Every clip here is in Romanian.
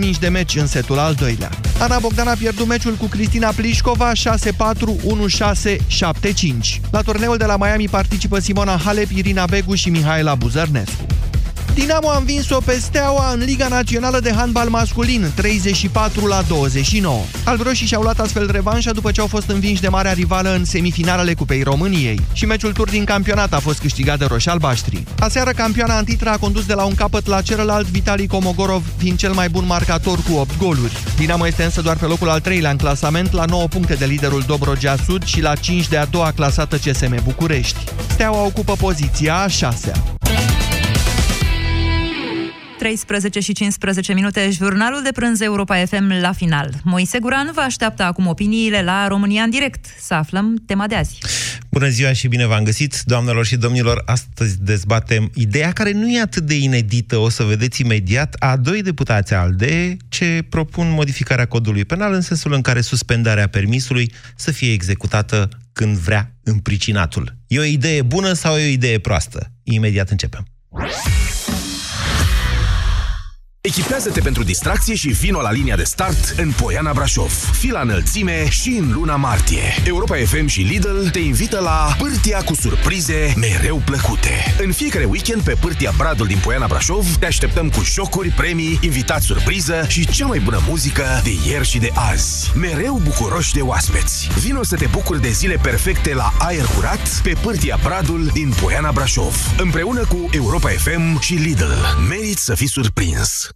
mingi de meci în setul al doilea. Ana Bogdan a pierdut meciul cu Cristina Plișcova 6-4, 1-6, 7-5. La turneul de la Miami participă Simona Halep, Irina Begu și Mihaela Buzărnescu. Dinamo a învins-o pe Steaua în Liga Națională de Handbal Masculin, 34 la 29. Albroșii și-au luat astfel revanșa după ce au fost învinși de marea rivală în semifinalele Cupei României. Și meciul tur din campionat a fost câștigat de roșalbaștri. Aseară, campioana Antitra a condus de la un capăt la celălalt Vitali Komogorov, fiind cel mai bun marcator cu 8 goluri. Dinamo este însă doar pe locul al treilea în clasament, la 9 puncte de liderul Dobrogea Sud și la 5 de a doua clasată CSM București. Steaua ocupă poziția a șasea. 13 și 15 minute, jurnalul de prânz Europa FM la final. Moise Guran vă așteaptă acum opiniile la România în direct. Să aflăm tema de azi. Bună ziua și bine v-am găsit, doamnelor și domnilor. Astăzi dezbatem ideea care nu e atât de inedită, o să vedeți imediat, a doi deputați ALDE ce propun modificarea codului penal în sensul în care suspendarea permisului să fie executată când vrea împricinatul. E o idee bună sau e o idee proastă? Imediat începem. Echipează-te pentru distracție și vino la linia de start în Poiana Brașov. Fi la înălțime și în luna martie. Europa FM și Lidl te invită la Pârtia cu surprize mereu plăcute. În fiecare weekend pe Pârtia Bradul din Poiana Brașov te așteptăm cu jocuri, premii, invitați surpriză și cea mai bună muzică de ieri și de azi. Mereu bucuroși de oaspeți. Vino să te bucuri de zile perfecte la aer curat pe Pârtia Bradul din Poiana Brașov. Împreună cu Europa FM și Lidl. Meriți să fii surprins.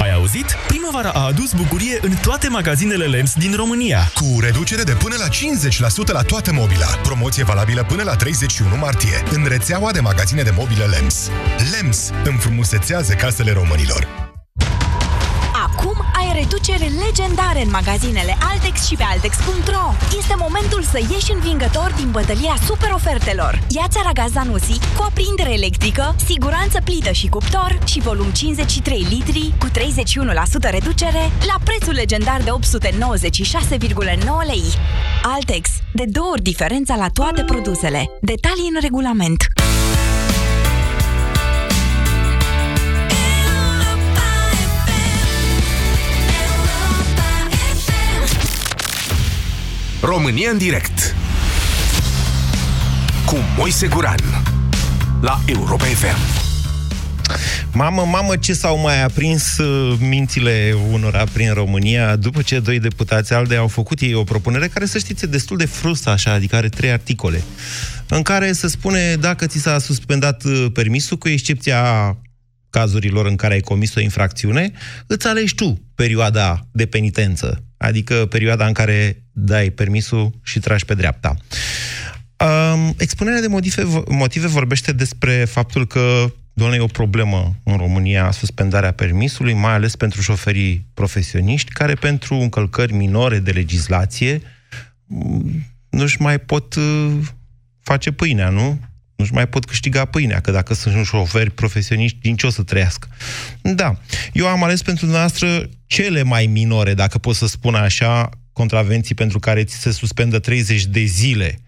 Ai auzit? Primăvara a adus bucurie în toate magazinele LEMS din România. Cu reducere de până la 50% la toată mobila. Promoție valabilă până la 31 martie. În rețeaua de magazine de mobile LEMS. LEMS înfrumusețează casele românilor. Acum ai reducere legendare în magazinele Altex și pe Altex.ro. Este momentul să ieși învingător din bătălia super ofertelor. Ia-ți aragaz Zanussi cu aprindere electrică, siguranță plită și cuptor și volum 53 litri cu 31% reducere la prețul legendar de 896,9 lei. Altex. De două ori diferența la toate produsele. Detalii în regulament. România în direct cu Moise Guran la Europa FM. Mamă, mamă, ce s-au mai aprins uh, mințile unora prin România după ce doi deputați ALDE au făcut ei o propunere care, să știți, e destul de frustă așa, adică are trei articole, în care se spune dacă ți s-a suspendat uh, permisul, cu excepția cazurilor în care ai comis o infracțiune, îți alegi tu perioada de penitență, adică perioada în care dai permisul și tragi pe dreapta. Um, expunerea de motive, motive vorbește despre faptul că Doamne, e o problemă în România suspendarea permisului, mai ales pentru șoferii profesioniști, care pentru încălcări minore de legislație nu-și mai pot uh, face pâinea, nu? Nu-și mai pot câștiga pâinea, că dacă sunt șoferi profesioniști, din ce o să trăiască? Da, eu am ales pentru noastră cele mai minore, dacă pot să spun așa, contravenții pentru care ți se suspendă 30 de zile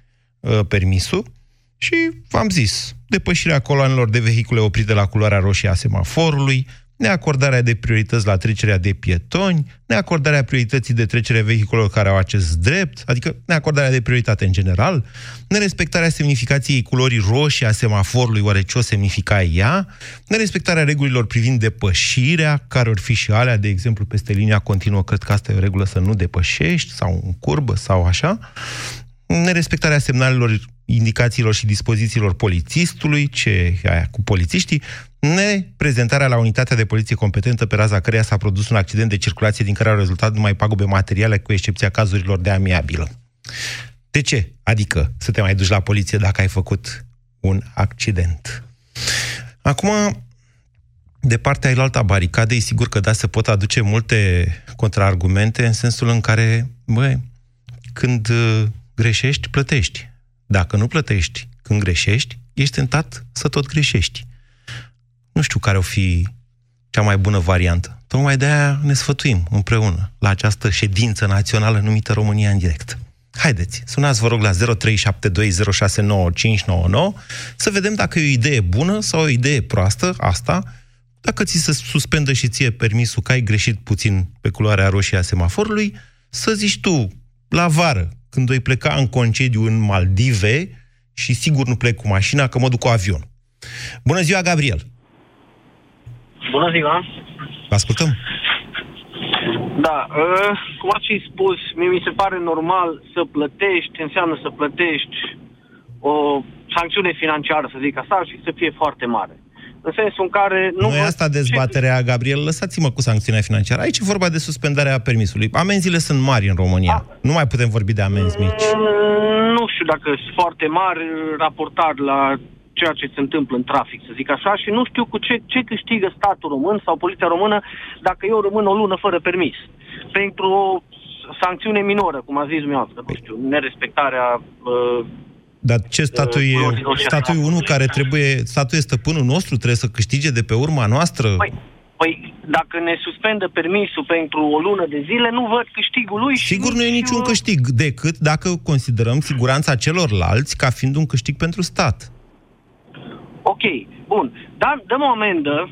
uh, permisul, și v-am zis, depășirea coloanelor de vehicule oprite la culoarea roșie a semaforului, neacordarea de priorități la trecerea de pietoni, neacordarea priorității de trecere vehiculelor care au acest drept, adică neacordarea de prioritate în general, nerespectarea semnificației culorii roșii a semaforului, oare ce o semnifica ea, nerespectarea regulilor privind depășirea, care ar fi și alea, de exemplu, peste linia continuă, cred că asta e o regulă să nu depășești, sau în curbă, sau așa, nerespectarea semnalelor indicațiilor și dispozițiilor polițistului, ce aia cu polițiștii, neprezentarea la unitatea de poliție competentă pe raza căreia s-a produs un accident de circulație din care au rezultat numai pagube materiale, cu excepția cazurilor de amiabilă. De ce? Adică să te mai duci la poliție dacă ai făcut un accident. Acum, de partea ailaltă a baricadei, sigur că da, se pot aduce multe contraargumente în sensul în care, băi, când uh, greșești, plătești. Dacă nu plătești când greșești, ești tentat să tot greșești. Nu știu care o fi cea mai bună variantă. Tocmai de aia ne sfătuim împreună la această ședință națională numită România în direct. Haideți, sunați vă rog la 0372069599 să vedem dacă e o idee bună sau o idee proastă, asta, dacă ți se suspendă și ție permisul că ai greșit puțin pe culoarea roșie a semaforului, să zici tu, la vară, când voi pleca în concediu în Maldive și sigur nu plec cu mașina, că mă duc cu avion. Bună ziua, Gabriel! Bună ziua! Vă ascultăm! Da, uh, cum ați și spus, mie mi se pare normal să plătești, înseamnă să plătești o sancțiune financiară, să zic așa, și să fie foarte mare. În sensul în care... Nu Nu e asta dezbaterea, Gabriel. Lăsați-mă cu sancțiunea financiară. Aici e vorba de suspendarea permisului. Amenziile sunt mari în România. Ah. Nu mai putem vorbi de amenzi mici. Mm, Nu știu dacă sunt foarte mari raportat la ceea ce se întâmplă în trafic, să zic așa, și nu știu cu ce, ce câștigă statul român sau poliția română dacă eu rămân o lună fără permis. Pentru o sancțiune minoră, cum a zis dumneavoastră, nu știu, nerespectarea uh, Dar ce statul Uh, e? culorii roșii Statul e ale unul care acului. trebuie... Statul e stăpânul nostru, trebuie să câștige de pe urma noastră? Păi, păi, dacă ne suspendă permisul pentru o lună de zile, nu văd câștigul lui și Sigur nu e nici, niciun uh, câștig, decât dacă considerăm siguranța celorlalți ca fiind un câștig pentru stat. Ok, bun. Dar dăm o amendă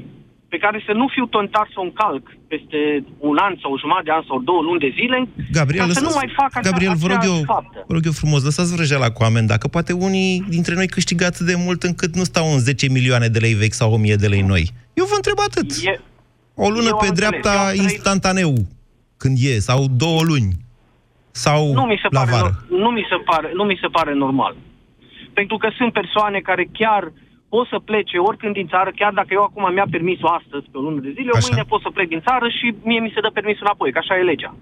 pe care să nu fiu tentat să o încalc peste un an sau o jumătate de an sau două luni de zile, Gabriel, ca să nu lăsați- mai fac acea, Gabriel vă rog, aceeași eu, faptă. vă rog eu frumos, lăsați vrăjeala cu amenda, că poate unii dintre noi câștigă atât de mult încât nu stau în 10 milioane de lei vechi sau 1000 de lei noi. Eu vă întreb atât. E, O lună eu am pe înțeles, dreapta eu am trăit- instantaneu, când e, sau două luni. Sau nu mi se la pare, vară. nor- nu mi se pare, nu mi se pare normal. Pentru că sunt persoane care chiar pot să plece oricând din țară, chiar dacă eu acum mi-a permisul astăzi pe o lună de zile, eu Așa. mâine pot să plec din țară și mie mi se dă permisul înapoi, că așa e legea.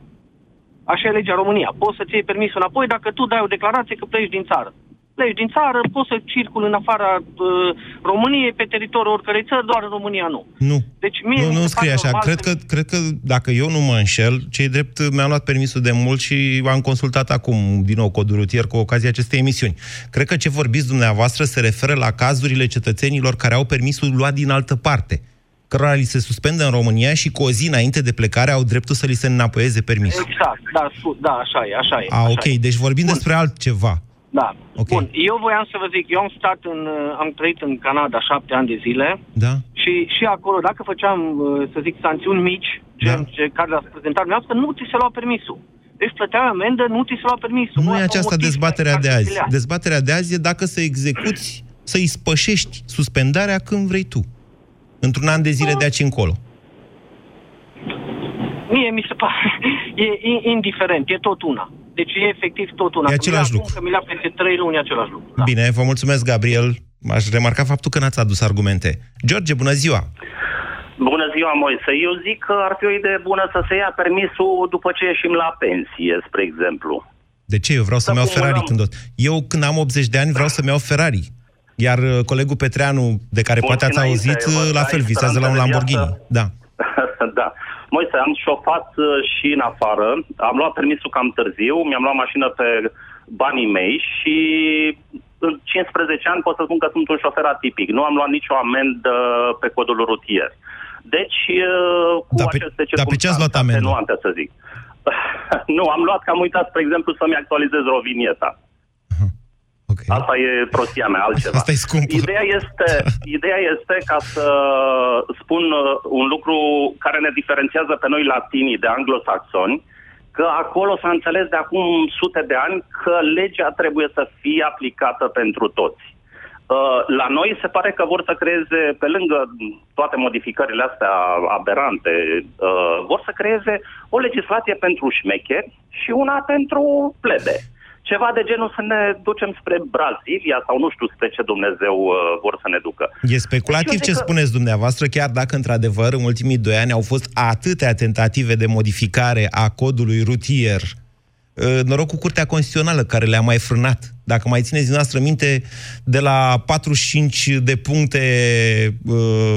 Așa e legea în România. Poți să-ți iei permisul înapoi dacă tu dai o declarație că pleci din țară. Pleci din țară, poți să circul în afara uh, României, pe teritoriul oricărei țări, doar în România nu. Nu. Deci mie nu, mi nu se scrie pare așa. normal Cred să- că, cred că dacă eu nu mă înșel, cei drept mi-am luat permisul de mult și am consultat acum din nou codul rutier cu ocazia acestei emisiuni. Cred că ce vorbiți dumneavoastră se referă la cazurile cetățenilor care au permisul luat din altă parte cărora li se suspendă în România și cu o zi înainte de plecare au dreptul să li se înapoieze permisul. Exact, da, scu- da, așa e, așa e. A, așa ok, e. deci vorbim Bun. despre altceva. Da. Ok. Bun, eu voiam să vă zic, eu am stat în, uh, am trăit în Canada șapte ani de zile Da? și, și acolo, dacă făceam, uh, să zic, sancțiuni mici, gen Da. ce, care le-ați prezentat dumneavoastră, nu ți se lua permisul. Deci plăteai amendă, nu ți se lua permisul. Nu e asta aceasta motiv dezbaterea ca- de ca să azi. ți le ia. Dezbaterea de azi e dacă să execuți, să îi spășești suspendarea când vrei tu. Într-un an de zile de aici încolo. Mie mi se pare, e i- indiferent, e tot una. Deci e efectiv tot una. E Că mi-l ia același acum, lucru. Că mi le peste trei luni, e același lucru. Da. Bine, vă mulțumesc, Gabriel. Aș remarca faptul că n-ați adus argumente. George, bună ziua! Bună ziua, Moise. Eu zic că ar fi o idee bună să se ia permisul după ce ieșim la pensie, spre exemplu. De ce? Eu vreau să-mi Să iau Ferrari acumulăm. când o... Eu, când am 80 de ani, vreau să-mi iau Ferrari. Iar uh, colegul Petreanu, de care Bun, poate ați înainte, auzit, văd uh, că la ai fel, visează la un speranță de Lamborghini. viață. Da. da. Moise, am șofat uh, și în afară, am luat permisul cam târziu, mi-am luat mașină pe banii mei și în 15 ani pot să spun că sunt un șofer atipic. Nu am luat nicio amendă pe codul rutier. Deci, uh, cu Dar pe- aceste dar pe ce ați luat circunstanțe amendă? atenuante, să zic. nu, am luat că am uitat, spre exemplu, să-mi actualizez rovinieta. Ok. Asta e prostia mea, altceva. Asta e scumpă. Ideea este, ideea este ca să spun uh, un lucru care ne diferențiază pe noi latinii de anglosaxoni, că acolo s-a înțeles de acum sute de ani că legea trebuie să fie aplicată pentru toți. Uh, La noi se pare că vor să creeze, pe lângă toate modificările astea aberante, uh, vor să creeze o legislație pentru șmecheri și una pentru plebe. Ceva de genul să ne ducem spre Brazilia sau nu știu spre ce Dumnezeu uh, vor să ne ducă. E speculativ Deci eu ce zic că- spuneți dumneavoastră, chiar dacă, într-adevăr, în ultimii doi ani au fost atâtea tentative de modificare a codului rutier. Uh, Noroc cu Curtea Constituțională, care le-a mai frânat. Dacă mai țineți dumneavoastră minte, de la 45 de puncte uh,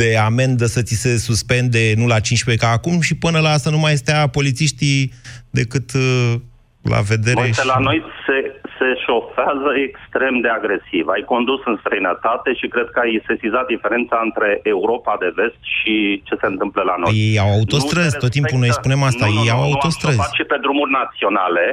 de amendă să ți se suspende, nu la 15 ca acum, și până la să nu mai stea polițiștii decât uh, la vedere Uite, și... la noi se, se șofează extrem de agresiv. Ai condus în străinătate și cred că ai sesizat diferența între Europa de vest și ce se întâmplă la noi. Ei au autostrăzi, Nu se tot timpul noi respectă- spunem asta, nu, nu, ei nu, au nu, autostrăzi. Am șofat și pe drumuri naționale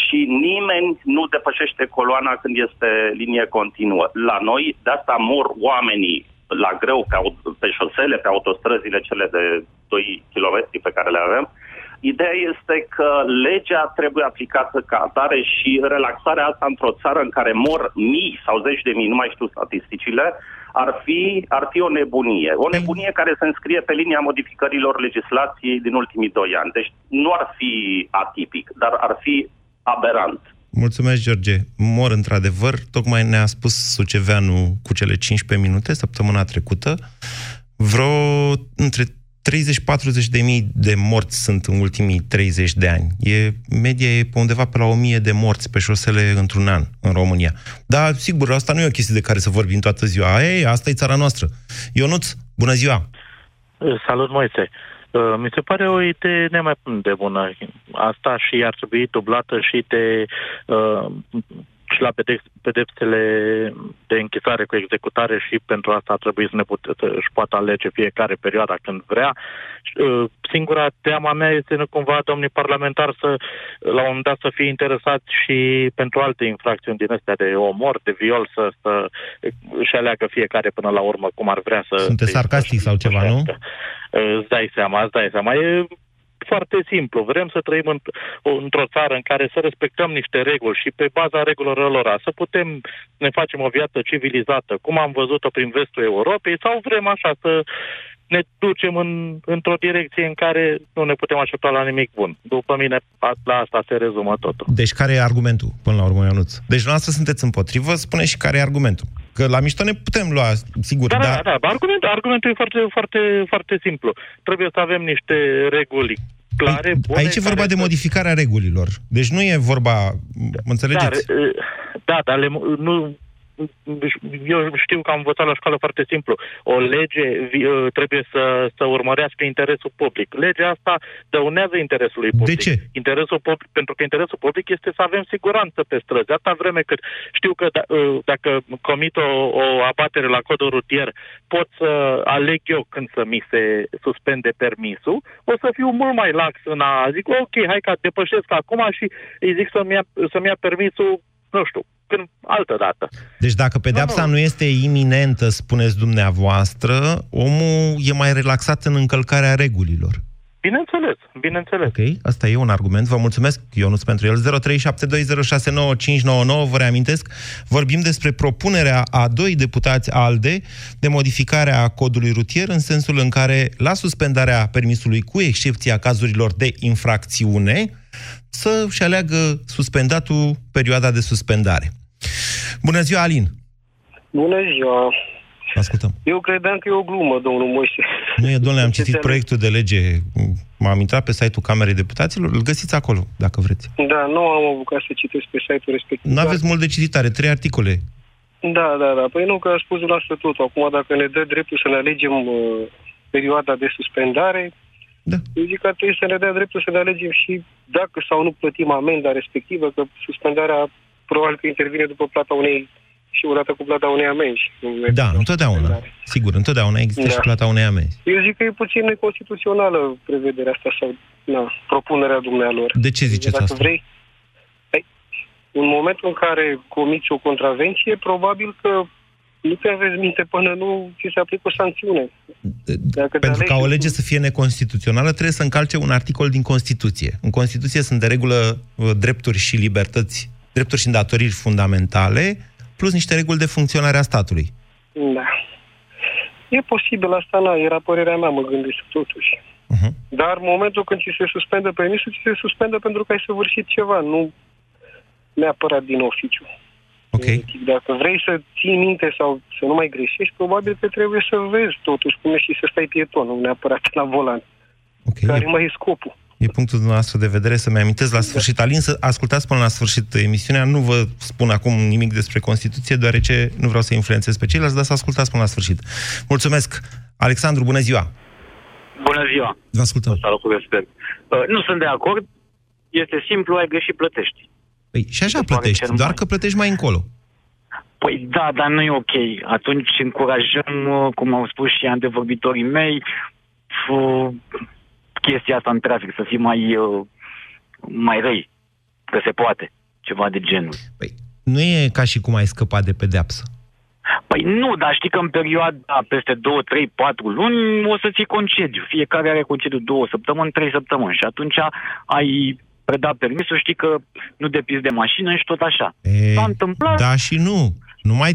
și nimeni nu depășește coloana când este linie continuă. La noi, de asta mor oamenii la greu pe, pe șosele, pe autostrăzile cele de 2 km pe care le avem. Ideea este că legea trebuie aplicată ca atare și relaxarea asta într-o țară în care mor mii sau zeci de mii, nu mai știu statisticile, ar fi, ar fi o nebunie. O nebunie care se înscrie pe linia modificărilor legislației din ultimii doi ani. Deci nu ar fi atipic, dar ar fi aberant. Mulțumesc, George. Mor într-adevăr. Tocmai ne-a spus Suceveanu cu cele 15 minute săptămâna trecută. Vreo între 30-40 de mii de morți sunt în ultimii 30 de ani. E, media e pe undeva pe la 1000 de morți pe șosele într-un an în România. Dar, sigur, asta nu e o chestie de care să vorbim toată ziua. Ei, asta e țara noastră. Ionuț, bună ziua! Salut, Moise! Uh, mi se pare o idee nemai de bună. Asta și ar trebui dublată și de uh, și la pedepsele de închisare cu executare și pentru asta ar trebui să ne put, să își poată alege fiecare perioada când vrea. Uh, singura teama mea este nu cumva domnii parlamentari să, la un moment dat să fie interesați și pentru alte infracțiuni din astea de omor, de viol, să, să își aleagă fiecare până la urmă cum ar vrea să... Sunteți sarcastic sau ceva, nu? Îți dai seama, îți dai seama. E foarte simplu. Vrem să trăim în, într-o țară în care să respectăm niște reguli și pe baza regulilor lor să putem ne facem o viață civilizată, cum am văzut-o prin vestul Europei, sau vrem așa să ne ducem în, într-o direcție în care nu ne putem aștepta la nimic bun. După mine, la asta se rezumă totul. Deci care e argumentul, până la urmă, Ionuț? Deci noastră sunteți împotrivă, spune și care e argumentul. Că la mișto ne putem lua, sigur, da, dar... Da, da, argumentul, argumentul e foarte, foarte, foarte simplu. Trebuie să avem niște reguli clare, păi, bune... Aici e vorba de modificarea regulilor. Deci nu e vorba... Mă înțelegeți? Da, da dar le, nu, eu știu că am învățat la școală foarte simplu. O lege uh, trebuie să, să urmărească interesul public. Legea asta dăunează interesului public. De ce? Interesul public, pentru că interesul public este să avem siguranță pe străzi. Atâta vreme cât știu că d- uh, dacă comit o, o abatere la codul rutier, pot să aleg eu când să mi se suspende permisul, o să fiu mult mai lax în a zic, ok, hai că depășesc acum și îi zic să-mi ia, să-mi ia permisul nu știu, când altă dată. Deci dacă pedeapsa nu, nu. nu este iminentă, spuneți dumneavoastră, omul e mai relaxat în încălcarea regulilor. Bineînțeles, bineînțeles. Ok, asta e un argument. Vă mulțumesc, Ionuț, pentru el. 0372069599, vă reamintesc, vorbim despre propunerea a doi deputați ALDE de modificarea codului rutier în sensul în care, la suspendarea permisului, cu excepția cazurilor de infracțiune, să-și aleagă suspendatul perioada de suspendare. Bună ziua, Alin! Bună ziua! Ascultăm. Eu credeam că e o glumă, domnul Moise. Nu e, domnule, am citit proiectul de lege. M-am intrat pe site-ul Camerei Deputaților. Îl găsiți acolo, dacă vreți. Da, nu am apucat să citesc pe site-ul respectiv. Nu aveți mult de cititare, trei articole. Da, da, da. Păi nu, că a spus dumneavoastră totul. Acum, dacă ne dă dreptul să ne alegem uh, perioada de suspendare, da. Eu zic că trebuie să ne dea dreptul să ne alegem și dacă sau nu plătim amenda respectivă, că suspendarea probabil că intervine după plata unei și odată cu plata unei amenzi. Da, întotdeauna. Sigur, întotdeauna există da. și plata unei amenzi. Eu zic că e puțin neconstituțională prevederea asta sau na, propunerea dumnealor. De ce ziceți Dacă asta? vrei, păi, în momentul în care comiți o contravenție, probabil că nu te aveți minte până nu ți se aplică o sancțiune. Dacă Pentru ca o lege să fie neconstituțională, trebuie să încalce un articol din Constituție. În Constituție sunt de regulă uh, drepturi și libertăți, drepturi și îndatoriri fundamentale, plus niște reguli de funcționare a statului. Da. E posibil asta, na, era părerea mea, mă gândesc totuși. Uh-huh. Dar în momentul când ți se suspendă permisul, ți se suspendă pentru că ai săvârșit ceva, nu neapărat din oficiu. Okay. Dacă vrei să ții minte sau să nu mai greșești, probabil că trebuie să vezi totuși cum și să stai pieton, nu neapărat la volan. Okay. Care mai e scopul. E punctul dumneavoastră de vedere să-mi amintesc la sfârșit. Da. Alin, să ascultați până la sfârșit emisiunea. Nu vă spun acum nimic despre Constituție, deoarece nu vreau să influențez pe ceilalți, dar să ascultați până la sfârșit. Mulțumesc! Alexandru, bună ziua! Bună ziua! Vă ascultăm. Salut cu respect. Uh, nu sunt de acord. Este simplu, ai greșit, plătești. Păi și așa plătești, doar că plătești mai încolo. Păi da, dar nu e ok. Atunci încurajăm, uh, cum au spus și antevorbitorii mei, chestia asta în trafic, să fie mai, uh, mai răi, că se poate, ceva de genul. Păi, nu e ca și cum ai scăpat de pedeapsă. Păi nu, dar știi că în perioada peste 2, 3, 4 luni o să ții concediu. Fiecare are concediu 2 săptămâni, 3 săptămâni și atunci ai predat permisul, știi că nu depizi de mașină și tot așa. E, S-a întâmplat. Da și nu. Nu, mai,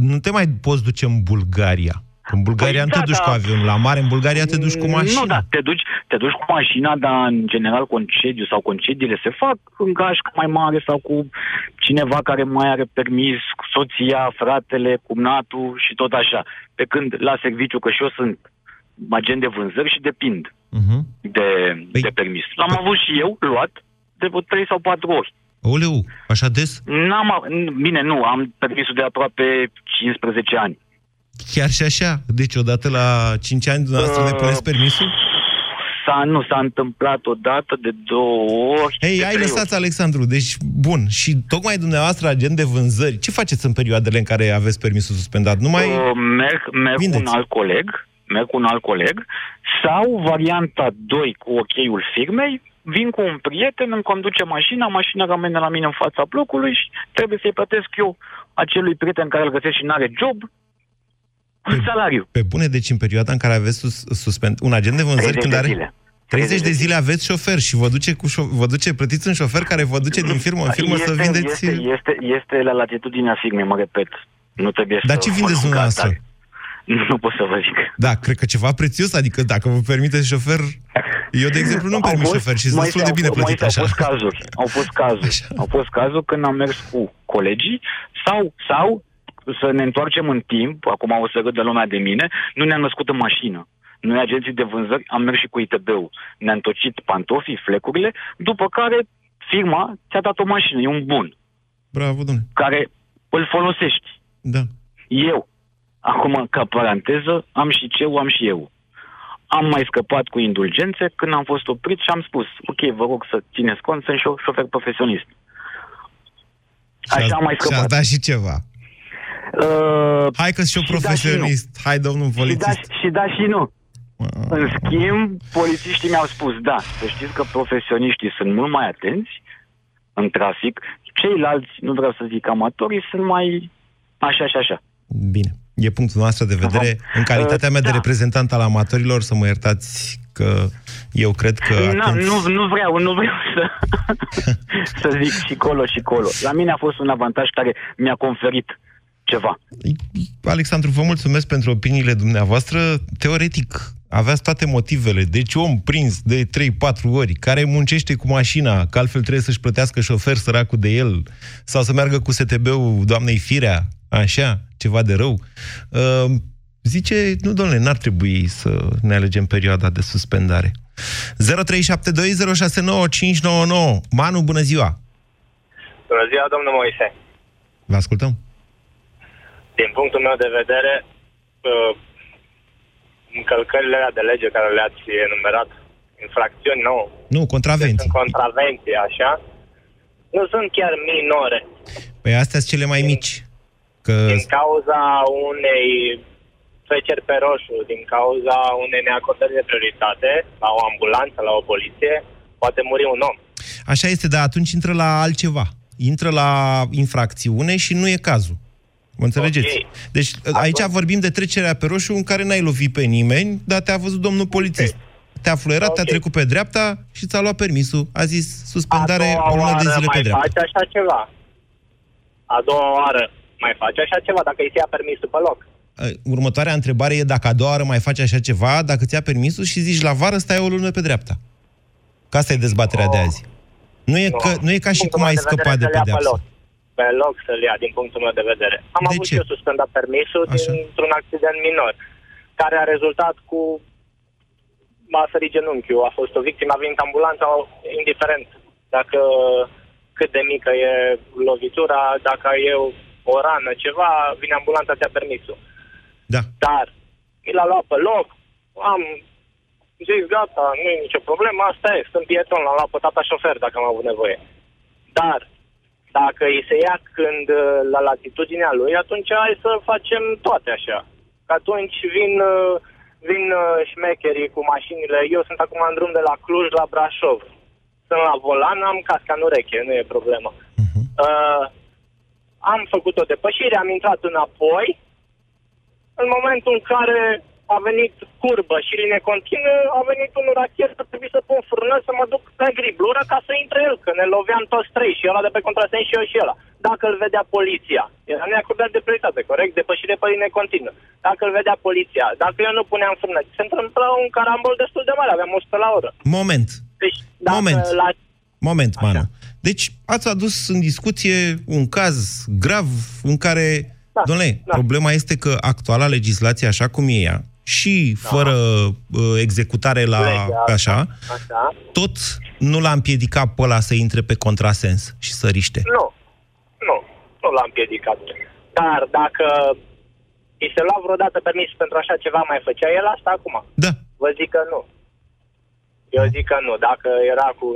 nu te mai poți duce în Bulgaria. În Bulgaria Păi nu te da, duci da. cu avionul. La mare, în Bulgaria te duci cu mașina. Nu, da, te duci, te duci cu mașina, dar în general concediu sau concediile se fac în gașcă mai mare sau cu cineva care mai are permis, cu soția, fratele, cumnatul și tot așa. Pe când la serviciu, că și eu sunt agent de vânzări și depind Uh-huh. de, de permis. L-am avut și eu, luat, de vreo 3 sau 4 ori. Oleu, așa des? N-am, a- bine, nu, am permisul de aproape 15 ani. Chiar și așa? Deci odată la 5 ani dumneavoastră Uh, le puneți permisul? S-a, nu s-a întâmplat odată, de două ori. Hei, de hai trei lăsați, Alexandru. Deci, bun. Și tocmai dumneavoastră, agent de vânzări, ce faceți în perioadele în care aveți permisul suspendat? Nu mai... Uh, merg, merg cu un vindeți. alt coleg, merg cu un alt coleg, sau varianta 2 cu ok-ul firmei, vin cu un prieten, îmi conduce mașina, mașina rămâne la mine în fața blocului și trebuie să-i plătesc eu acelui prieten care îl găsesc și nu are job, un salariu. Pe bune, deci în perioada în care aveți sus, suspend... un agent de vânzări 30 când de are... zile. 30 de zile aveți șofer și vă duce, cu șo... vă duce, plătiți un șofer care vă duce din firmă în firmă este, să vindeți... Este, este, este la latitudinea firmei, mă repet. Nu trebuie Dar să ce vindeți mă duc dumneavoastră? atare. Nu pot să vă zic. Da, cred că ceva prețios, adică dacă vă permiteți șofer... Eu, de exemplu, nu-mi Au permit fost- șofer și sunt mai destul de au bine fost- plătit mai așa. Au fost cazuri, au fost cazuri, au fost cazuri când am mers cu colegii sau, sau să ne întoarcem în timp, acum o să râdă lumea de mine, nu ne-am născut în mașină. Noi, agenții de vânzări, am mers și cu ITB-ul. Ne-am tocit pantofii, flecurile, după care firma ți-a dat o mașină, e un bun, Bravo, domnule. care îl folosești. Da. Eu, acum, ca paranteză, am și ce am și eu. Am mai scăpat cu indulgențe când am fost oprit și am spus, ok, vă rog să țineți cont, sunt și eu șofer profesionist. Așa am mai Și scăpat. ați dat și ceva. Uh, Hai că și eu și da și profesionist. Hai, domnul și da, polițist. și da și nu. În schimb, polițiștii mi-au spus, da, să știți că profesioniștii sunt mult mai atenți în trafic, ceilalți, nu vreau să zic amatorii, sunt mai așa și așa. Bine. E punctul noastră de vedere. În calitatea mea de da. reprezentant al amatorilor, să mă iertați că eu cred că... Na, atunci- nu, nu vreau, nu vreau să, să zic și colo și colo. La mine a fost un avantaj care mi-a conferit ceva. Alexandru, vă mulțumesc pentru opiniile dumneavoastră. Teoretic, aveați toate motivele. Deci om prins de 3-4 ori, care muncește cu mașina, că altfel trebuie să-și plătească șofer săracul de el, sau să meargă cu STB-ul doamnei Firea, așa, ceva de rău. Uh, zice, nu, domnule, n-ar trebui să ne alegem perioada de suspendare. 0372069599. Manu, bună ziua! Bună ziua, domnul Moise. Vă ascultăm. Din punctul meu de vedere, uh, încălcările alea de lege care le-ați enumerat, infracțiuni, nu, Nu, contravenții. sunt contravenții, așa, nu sunt chiar minore. Păi astea sunt cele mai mici. Că Din cauza unei treceri pe roșu, din cauza unei neacordări de prioritate la o ambulanță, la o poliție, poate muri un om. Așa este, dar atunci intră la altceva. Intră la infracțiune și nu e cazul. Mă înțelegeți? Ok. Deci aici vorbim de trecerea pe roșu în care n-ai lovit pe nimeni, dar te-a văzut domnul polițist. Te-a fluierat, te-a trecut pe dreapta și ți-a luat permisul. A zis suspendare a o doua lună de oară zile pe mai dreapta. face așa ceva. A doua oară mai face așa ceva dacă îi se ia permisul pe loc. Următoarea întrebare e dacă a doua oară mai faci așa ceva, dacă ți-a permisul și zici la vară stai o lună pe dreapta. Că asta e dezbaterea de azi. Nu e, că, nu e ca și Punctul cum ai meu de vedere scăpat de să-l ia pe pedeapsă. loc. Pe loc să-l ia, din punctul meu de vedere. Am De avut ce? și eu suspendat permisul dintr-un accident minor, care a rezultat cu m-a sărit genunchiul, a fost o victimă, a venit ambulanța, indiferent dacă cât de mică e lovitura, dacă e o, o rană, ceva, vine ambulanța, ți-a permisul. Da. Dar mi l-a luat pe loc, am zis, gata, nu e nicio problemă, asta e, sunt pieton, l-am luat pe tata șofer dacă am avut nevoie. Dar, dacă îi se ia când uh, la latitudinea lui, atunci hai să facem toate așa. Că atunci vin, uh, vin uh, șmecherii cu mașinile. Eu sunt acum în drum de la Cluj la Brașov. Sunt la volan, am casca în ureche, nu e problemă. Uh, am făcut o depășire, am intrat înapoi în momentul în care a venit curbă și linie continuă, a venit un rachet să trebuie să pun frână să mă duc pe griblură ca să intre el, că ne loveam toți trei, și ăla de pe contrasens și eu și ăla. Dacă îl vedea poliția, era neacordat de prioritate, corect? Depășire pe linie continuă. Dacă îl vedea poliția, dacă eu nu puneam frână, se întâmplă un carambol destul de mare, aveam 100 la oră. Moment. Deci, dacă Moment. la Moment, Manu. Deci ați adus în discuție un caz grav în care, da, domnule, da. problema este că actuala legislație, așa cum e ea, și da. fără uh, executare la Legea, așa, așa, tot nu l-a împiedicat pe ăla să intre pe contrasens și să riște. nu, nu, nu l-am împiedicat. Dar dacă îi se lua vreodată permis pentru așa ceva, mai făcea el asta acum? Da. Vă zic că nu. Eu zic că nu. Dacă era cu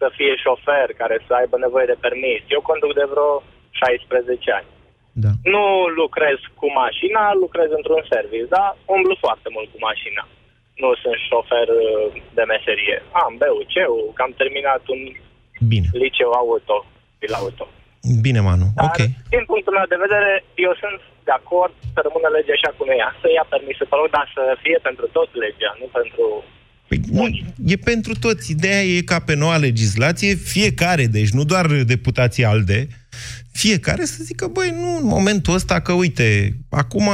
să fie șofer care să aibă nevoie de permis, eu conduc de vreo 16 ani. Da. Nu lucrez cu mașina, lucrez într-un service, dar umblu foarte mult cu mașina. Nu sunt șofer uh, de meserie. Am BUC-ul, că am terminat un Bine. liceu auto, pil auto. Bine, Manu. Dar, Ok. din punctul meu de vedere, eu sunt de acord să rămână legea așa cum e ea, să ia permisul pe loc, dar să fie pentru toți legea, nu pentru... Păi, nu, e pentru toți. Ideea e ca pe noua legislație, fiecare, deci nu doar deputații ALDE, fiecare să zică, băi, nu, în momentul ăsta că, uite, acum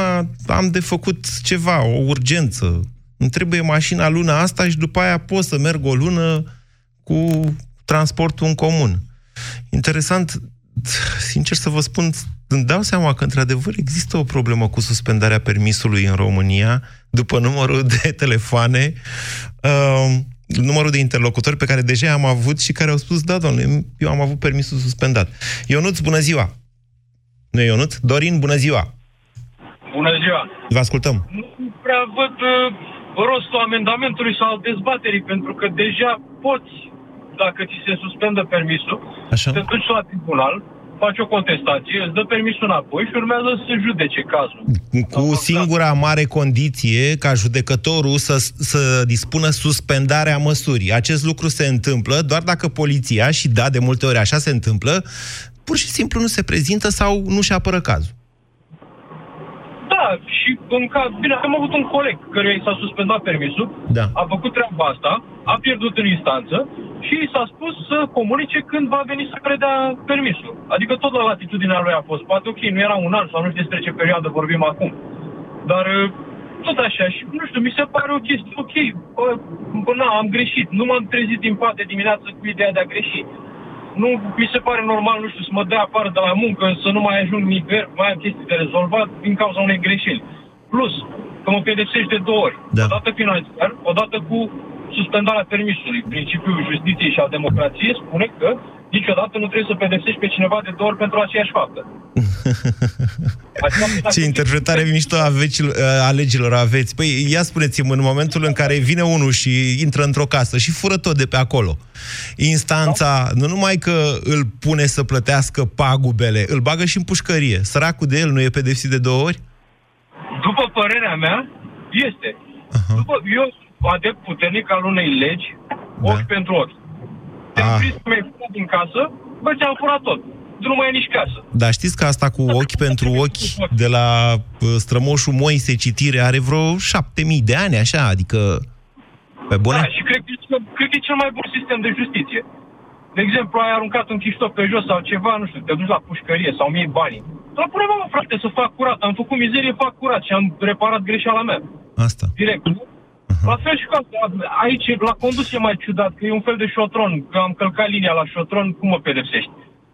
am de făcut ceva, o urgență, îmi trebuie mașina luna asta și după aia pot să merg o lună cu transportul în comun. Interesant, sincer să vă spun, îmi dau seama că, într-adevăr, există o problemă cu suspendarea permisului în România, după numărul de telefoane, uh, numărul de interlocutori pe care deja am avut și care au spus, da, domnule, eu am avut permisul suspendat. Ionuț, bună ziua! Nu e Ionuț? Dorin, bună ziua! Bună ziua! Vă ascultăm. Nu prea văd uh, rostul amendamentului sau al dezbaterii, pentru că deja poți, dacă ți se suspendă permisul, Așa. te duci la tribunal, faci o contestație, îți dă permisul înapoi și urmează să se judece cazul. Cu singura mare condiție ca judecătorul să, să dispună suspendarea măsurii. Acest lucru se întâmplă doar dacă poliția, și da, de multe ori așa se întâmplă, pur și simplu nu se prezintă sau nu-și apără cazul. Da, și în caz, bine, am avut un coleg care i s-a suspendat permisul, Da. a făcut treaba asta, a pierdut în instanță și i s-a spus să comunice când va veni să predea permisul. Adică tot la latitudinea lui a fost. Poate ok, nu era un an sau nu știu despre ce perioadă vorbim acum. Dar uh, tot așa și nu știu, mi se pare o chestie ok. Bă, bă, na, am greșit. Nu m-am trezit din poate dimineață cu ideea de a greși. Nu mi se pare normal, nu știu, să mă dea afară de la muncă, să nu mai ajung nicăieri, mai am chestii de rezolvat din cauza unei greșeli. Plus, că mă pedepsești de două ori. Da. Odată financiar, odată cu suspendarea permisului. Principiul justiției și al democrației spune că niciodată nu trebuie să pedepsești pe cineva de două ori pentru aceeași faptă. Ce interpretare mișto a, vecil, a legilor aveți. Păi, ia spuneți-mi, în momentul în care vine unul și intră într-o casă și fură tot de pe acolo, instanța nu numai că îl pune să plătească pagubele, îl bagă și în pușcărie. Săracul de el nu e pedepsit de două ori? După părerea mea, este. Uh-huh. După, eu sunt adept puternic al unei legi, ochi pentru ochi. Te-am Ah. prins că mi-ai furat din casă, bă, ți-am furat tot. Nu mai e nici casă. Dar știți că asta cu ochi pentru ochi de la uh, strămoșul Moise citire are vreo șapte mii de ani, așa, adică... Pe bune? Da, și cred că, e- cred că e cel mai bun sistem de justiție. De exemplu, ai aruncat un chiștoc pe jos sau ceva, nu știu, te duci la pușcărie sau mi banii. Dar pune mă, frate, să fac curat. Am făcut mizerie, fac curat și am reparat greșeala mea. Asta. Direct. Uh-huh. La fel și cu asta. Aici, la condus e mai ciudat, că e un fel de șotron. Că am călcat linia la șotron, cum mă pedepsești?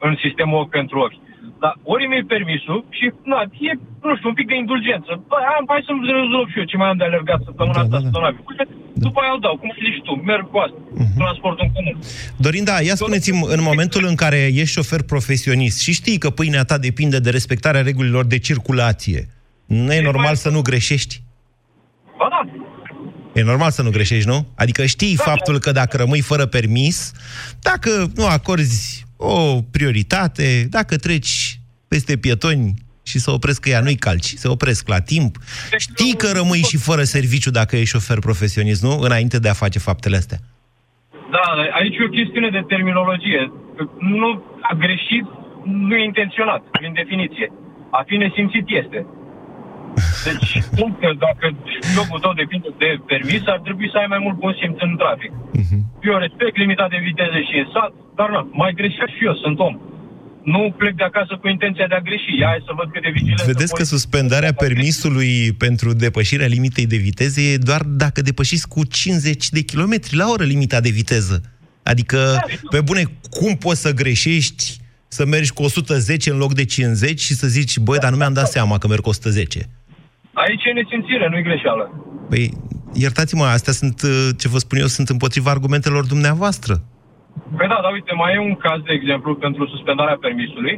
În sistemul ochi pentru ochi. Dar ori mi permisul și, na, e, nu știu, un pic de indulgență. Bă, am, hai să-mi rezolv și eu ce mai am de alergat săptămâna da, asta, da, săptămâna viitoare. După aia îl dau, cum zici tu, merg cu asta, uh-huh. transportul în comun. Dorinda, ia spuneți-mi, în momentul în care ești șofer profesionist și știi că pâinea ta depinde de respectarea regulilor de circulație, nu e normal să nu greșești? Ba da, E normal să nu greșești, nu? Adică știi Da, faptul că dacă rămâi fără permis, dacă nu acorzi o prioritate, dacă treci peste pietoni și să opresc că ea nu-i calci, se opresc la timp, știi că rămâi și fără serviciu dacă ești șofer profesionist, nu? Înainte de a face faptele astea. Da, aici e o chestiune de terminologie. Nu a greșit, nu e intenționat, prin definiție. A fi nesimțit este. Deci, spun că dacă jocul tău depinde de permis, ar trebui să ai mai mult bun simț în trafic. Mhm. Eu respect limita de viteză și în sat, dar nu, mai greșesc și eu, sunt om. Nu plec de acasă cu intenția de a greși. Ia hai să văd cât de vigilență Vedeți că pot- suspendarea permisului pentru depășirea limitei de viteză e doar dacă depășiți cu 50 de km la oră limita de viteză. Adică, pe bune, cum poți să greșești să mergi cu 110 în loc de 50 și să zici, băi, dar nu mi-am dat seama că merg cu 110. Aici e nesimțire, nu-i greșeală. Păi, iertați-mă, astea sunt, uh, ce vă spun eu, sunt împotriva argumentelor dumneavoastră. Păi da, dar uite, mai e un caz, de exemplu, pentru suspendarea permisului,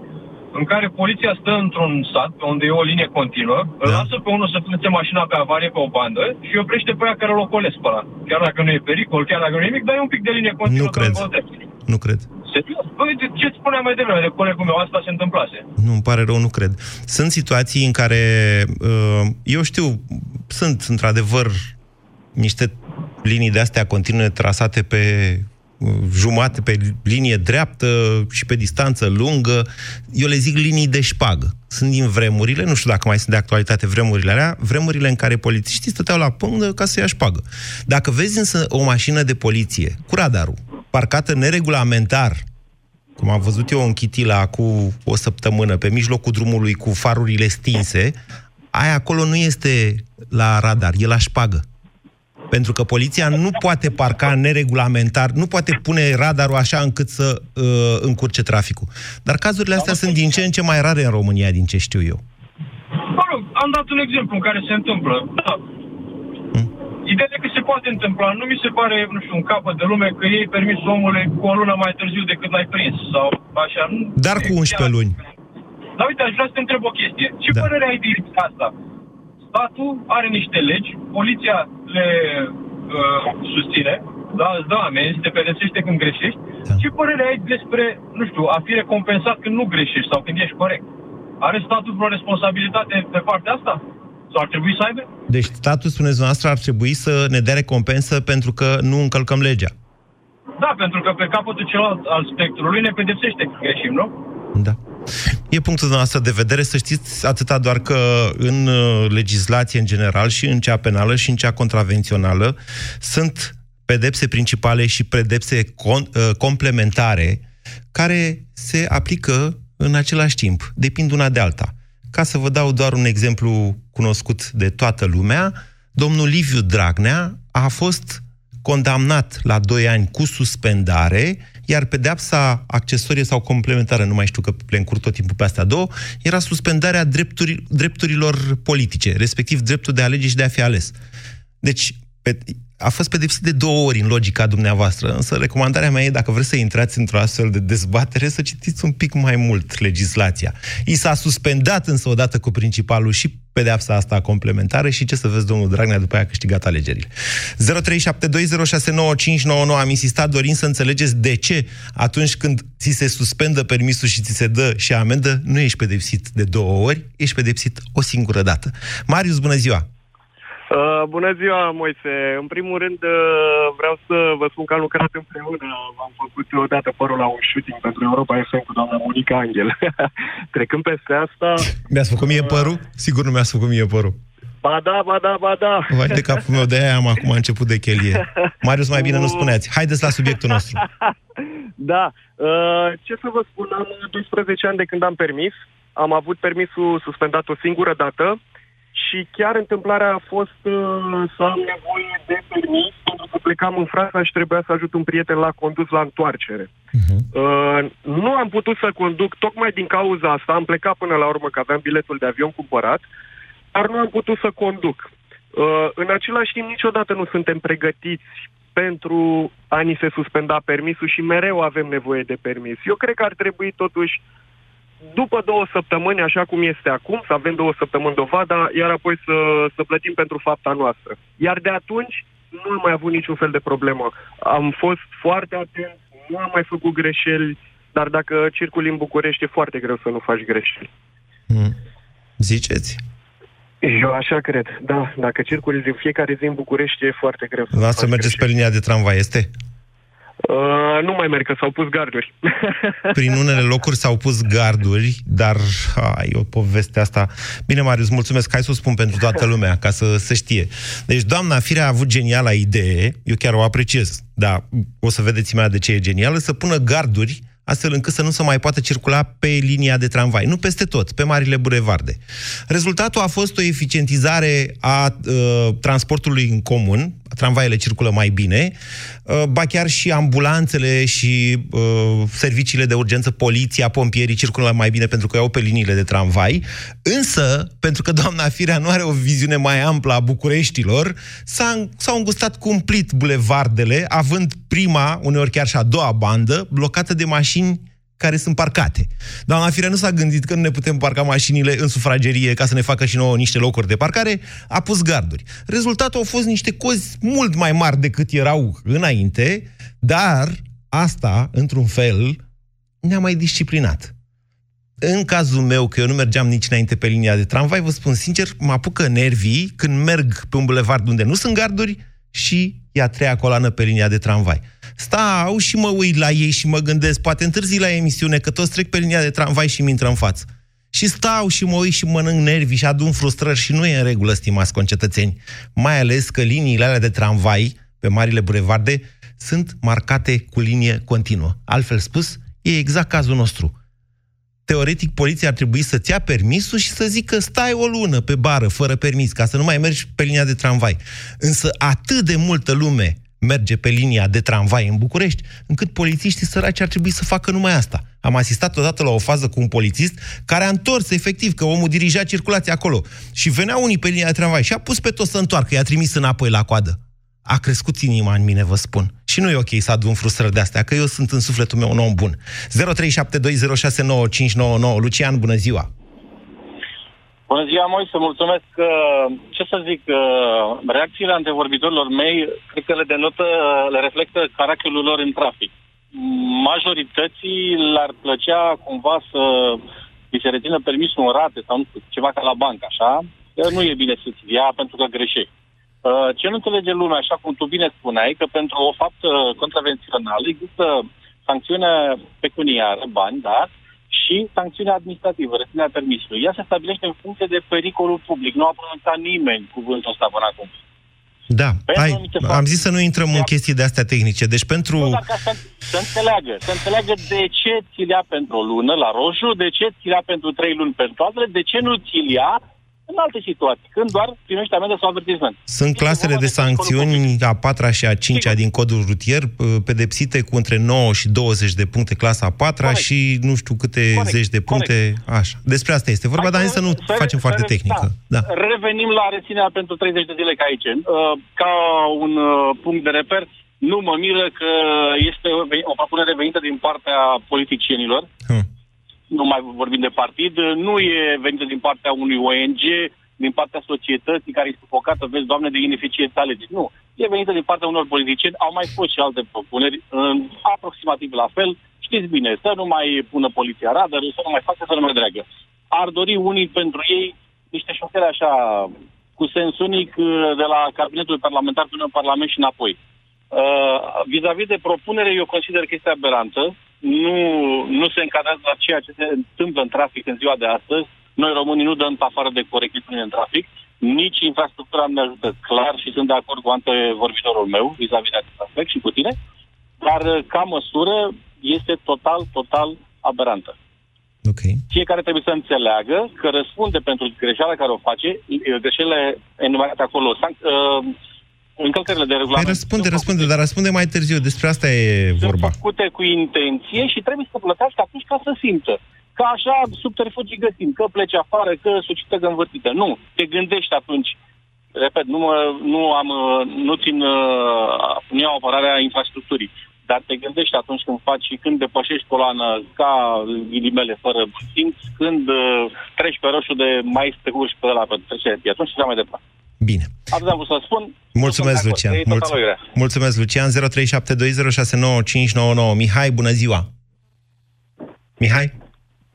în care poliția stă într-un sat, pe unde e o linie continuă, îl Da. lasă pe unul să plece mașina pe avarie pe o bandă și îi oprește pe aia care îl ocolesc pe ăla. Chiar dacă nu e pericol, chiar dacă nu e nimic, dar e un pic de linie continuă. Nu cred. pe ambele drepturi. Nu cred. Serios? Păi, de ce îți spuneam mai devreme de colegul meu, asta se întâmplase. Nu, îmi pare rău, nu cred. Sunt situații în care, uh, eu știu, sunt într-adevăr niște linii de astea continue trasate pe uh, jumate, pe linie dreaptă și pe distanță lungă. Eu le zic linii de șpagă. Sunt din vremurile, nu știu dacă mai sunt de actualitate vremurile alea, vremurile în care polițiștii stăteau la pândă ca să ia șpagă. Dacă vezi însă o mașină de poliție cu radarul, parcată neregulamentar cum am văzut eu în Chitila cu o săptămână, pe mijlocul drumului cu farurile stinse, aia acolo nu este la radar, e la șpagă. Pentru că poliția nu poate parca neregulamentar, nu poate pune radarul așa încât să uh, încurce traficul. Dar cazurile astea sunt din ce în ce mai rare în România, din ce știu eu. Mă rog, am dat un exemplu în care se întâmplă. Da. Ideea e că se poate întâmpla. Nu mi se pare, nu știu, un capăt de lume că iei permisul omului cu o lună mai târziu decât l-ai prins. Sau așa. Nu, Dar cu 11 luni. Dar uite, aș vrea să te întreb o chestie. Ce da. părere ai de asta? Statul are niște legi, poliția le uh, susține, da, îți dă amenzi, te pedepsește când greșești. Da. Ce părere ai despre, nu știu, a fi recompensat când nu greșești sau când ești corect? Are statul vreo responsabilitate pe partea asta? Sau ar trebui să aibă? Deci statul, spuneți dumneavoastră, ar trebui să ne dea recompensă pentru că nu încălcăm legea. Da, pentru că pe capătul celălalt al spectrului ne pedepsește când greșim, nu? Da. E punctul noastră de vedere, să știți atâta doar că în uh, legislație în general și în cea penală și în cea contravențională sunt pedepse principale și pedepse con, uh, complementare care se aplică în același timp, depind una de alta. Ca să vă dau doar un exemplu cunoscut de toată lumea, domnul Liviu Dragnea a fost condamnat la 2 ani cu suspendare, iar pedeapsa accesorie sau complementară, nu mai știu că le încurc tot timpul pe astea două, era suspendarea drepturi, drepturilor politice, respectiv dreptul de a alege și de a fi ales. Deci, pe, a fost pedepsit de două ori în logica dumneavoastră, însă recomandarea mea e, dacă vreți să intrați într-o astfel de dezbatere, să citiți un pic mai mult legislația. I s-a suspendat însă odată cu principalul și pedeapsa asta complementară și ce să vezi, domnul Dragnea, după aia a câștigat alegerile. 0372069599 am insistat dorind să înțelegeți de ce atunci când ți se suspendă permisul și ți se dă și amendă, nu ești pedepsit de două ori, ești pedepsit o singură dată. Marius, bună ziua! Uh, bună ziua, Moise. În primul rând, uh, vreau să vă spun că am lucrat împreună. Am făcut odată părul la un shooting pentru Europa FM cu doamna Monica Angel. Trecând peste asta... Mi-ați făcut mie părul? Sigur nu mi-ați făcut mie părul. Ba da, ba da, ba da. Vai de capul meu, de aia am acum început de chelie. Marius, mai bine nu spuneați. Haideți la subiectul nostru. da. Uh, ce să vă spun, am 12 ani de când am permis. Am avut permisul suspendat o singură dată și chiar întâmplarea a fost uh, să am nevoie de permis pentru că plecam în Franța și trebuia să ajut un prieten la condus la întoarcere. Uh-huh. Uh, nu am putut să conduc tocmai din cauza asta. Am plecat până la urmă că aveam biletul de avion cumpărat, dar nu am putut să conduc. Uh, în același timp, niciodată nu suntem pregătiți pentru a ni se suspenda permisul și mereu avem nevoie de permis. Eu cred că ar trebui totuși după două săptămâni, așa cum este acum, să avem două săptămâni dovada, iar apoi să, să plătim pentru fapta noastră. Iar de atunci nu am mai avut niciun fel de problemă. Am fost foarte atent, nu am mai făcut greșeli, dar dacă circuli în București e foarte greu să nu faci greșeli. Mm. Ziceți? Eu așa cred, da. Dacă circuli în fiecare zi în București e foarte greu. Să să mergeți pe linia de tramvai, este? Uh, nu mai merg, că s-au pus garduri. Prin unele locuri s-au pus garduri, dar ai, o poveste asta. Bine, Marius, mulțumesc. Hai să o spun pentru toată lumea, ca să se știe. Deci, doamna Firea a avut geniala idee, eu chiar o apreciez, dar o să vedeți mai de ce e genială, să pună garduri astfel încât să nu se mai poată circula pe linia de tramvai. Nu peste tot, pe marile bulevarde. Rezultatul a fost o eficientizare a uh, transportului în comun, tramvaiele circulă mai bine, uh, ba chiar și ambulanțele și uh, serviciile de urgență, poliția, pompierii circulă mai bine pentru că iau pe liniile de tramvai, însă, pentru că doamna Firea nu are o viziune mai amplă a Bucureștilor, s-a, s-au îngustat cumplit bulevardele, având prima, uneori chiar și a doua bandă, blocată de mașini care sunt parcate. Doamna Firea nu s-a gândit că nu ne putem parca mașinile în sufragerie ca să ne facă și nouă niște locuri de parcare, a pus garduri. Rezultatul au fost niște cozi mult mai mari decât erau înainte, dar asta, într-un fel, ne-a mai disciplinat. În cazul meu, că eu nu mergeam nici înainte pe linia de tramvai, vă spun sincer, mă apucă nervii când merg pe un bulevard unde nu sunt garduri și e a treia coloană pe linia de tramvai stau și mă uit la ei și mă gândesc, poate întârzi la emisiune, că toți trec pe linia de tramvai și mi intră în față. Și stau și mă uit și mănânc nervi și adun frustrări și nu e în regulă, stimați concetățeni. Mai ales că liniile alea de tramvai pe marile bulevarde sunt marcate cu linie continuă. Altfel spus, e exact cazul nostru. Teoretic, poliția ar trebui să-ți ia permisul și să zică stai o lună pe bară, fără permis, ca să nu mai mergi pe linia de tramvai. Însă atât de multă lume merge pe linia de tramvai în București, încât polițiștii săraci ar trebui să facă numai asta. Am asistat odată la o fază cu un polițist care a întors efectiv, că omul dirija circulația acolo. Și veneau unii pe linia de tramvai și a pus pe toți să întoarcă, i-a trimis înapoi la coadă. A crescut inima în mine, vă spun. Și nu e ok să adun frustrări de astea, că eu sunt în sufletul meu un om bun. 0372069599 Lucian, bună ziua! Bună ziua, Moise, mulțumesc. Ce să zic, reacțiile antevorbitorilor mei, cred că le denotă, le reflectă caracterul lor în trafic. Majorității le-ar plăcea cumva să îi se rețină permisul în rate sau nu știu, ceva ca la bancă, așa? Nu e bine să-ți ia pentru că greșești. Ce nu înțelege lumea, așa cum tu bine spuneai, că pentru o faptă contravențională există sancțiune pecuniară, bani, da, și sancțiunea administrativă, reținerea permisului. Ea se stabilește în funcție de pericolul public. Nu a pronunțat nimeni cuvântul ăsta până acum. Da, hai, am zis să nu intrăm în chestii de astea tehnice. Deci pentru... Nu, dar ca să, să înțeleagă. Să înțeleagă de ce ți ia pentru o lună la roșu, de ce ți ia pentru trei luni pentru altele, de ce nu ți ia în alte situații, când doar primești amendă sau avertisment. Sunt clasele de sancțiuni a patra și a cincea din codul rutier, pedepsite cu între 9 și 20 de puncte clasa a patra Corect. și nu știu câte Corect. zeci de puncte, Corect. așa. Despre asta este vorba, Hai, dar să nu să facem să foarte să tehnică. Da. da. Revenim la reținerea pentru 30 de zile ca aici. Uh, ca un uh, punct de reper, nu mă miră că este o propunere venită din partea politicienilor. Hmm nu mai vorbim de partid, nu e venită din partea unui ONG, din partea societății care e sufocată, vezi, doamne, de ineficiență alegeri. Nu. E venită din partea unor politicieni. Au mai fost și alte propuneri, în, aproximativ la fel. Știți bine, să nu mai pună poliția radar, să nu mai facă, să nu mai dreagă. Ar dori unii pentru ei niște șoferi așa, cu sens unic, de la cabinetul parlamentar până în Parlament și înapoi. Uh, vis-a-vis de propunere, eu consider că este aberantă. Nu, nu se încadrează la ceea ce se întâmplă în trafic în ziua de astăzi. Noi românii nu dăm pe afară de corectitudine în trafic. Nici infrastructura nu ne ajută clar și sunt de acord cu antevorbitorul meu vis-a-vis de acest aspect și cu tine. Dar, uh, ca măsură, este total, total aberantă. Okay. Fiecare trebuie să înțeleagă că răspunde pentru greșeala care o face, greșelile enumerate acolo, sanc- uh, încălcările de regulament. Păi răspunde, răspunde, dar răspunde mai târziu. Despre asta e vorba. Sunt făcute cu intenție și trebuie să plătească atunci ca să simtă. Ca așa subterfugii găsim, că pleci afară, că suscită învârtită. Nu, te gândești atunci. Repet, nu, mă, nu, am, nu țin, uh, nu iau apărarea infrastructurii dar te gândești atunci când faci și când depășești coloană ca ghilimele fără simț, când uh, treci pe roșu de mai este și pe ăla pe trecerea atunci și mai departe. Bine. Atât am vrut să spun. Mulțumesc, Lucian. Mulțumesc, Mulțumesc, Lucian. 0372069599. Mihai, bună ziua. Mihai?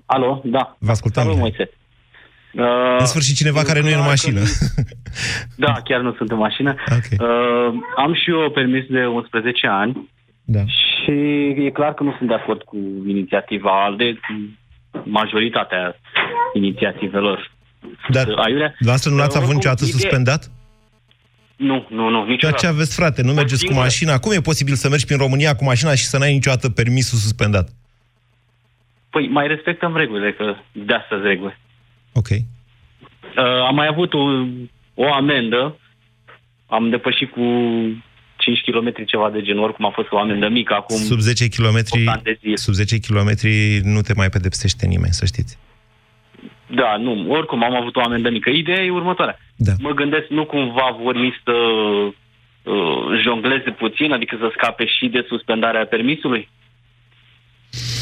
Alo, da. Vă ascultăm, Salut, Moise. Uh, în sfârșit cineva care nu e în mașină. da, chiar nu sunt în mașină. Okay. Uh, am și eu permis de 11 ani da. și Și e clar că nu sunt de acord cu inițiativa ALDE, cu majoritatea inițiativelor. Dar Aiurea? dumneavoastră nu l-ați Dar avut oricum, niciodată idee- suspendat? Nu, nu, nu, Ceea niciodată. ce aveți, frate, nu mergeți cu singură- mașina. Cum e posibil să mergi prin România cu mașina și să n-ai niciodată permisul suspendat? Păi mai respectăm regulile, că de astăzi reguli. Ok. Uh, am mai avut o, o amendă, am depășit cu 5 km ceva de genul, oricum a fost o amendă mică acum. Sub 10 km, sub 10 km nu te mai pedepsește nimeni, să știți. Da, nu, oricum am avut o amendă mică. Ideea e următoarea. Da. Mă gândesc, nu cumva vor ei să uh, jongleze puțin, adică să scape și de suspendarea permisului?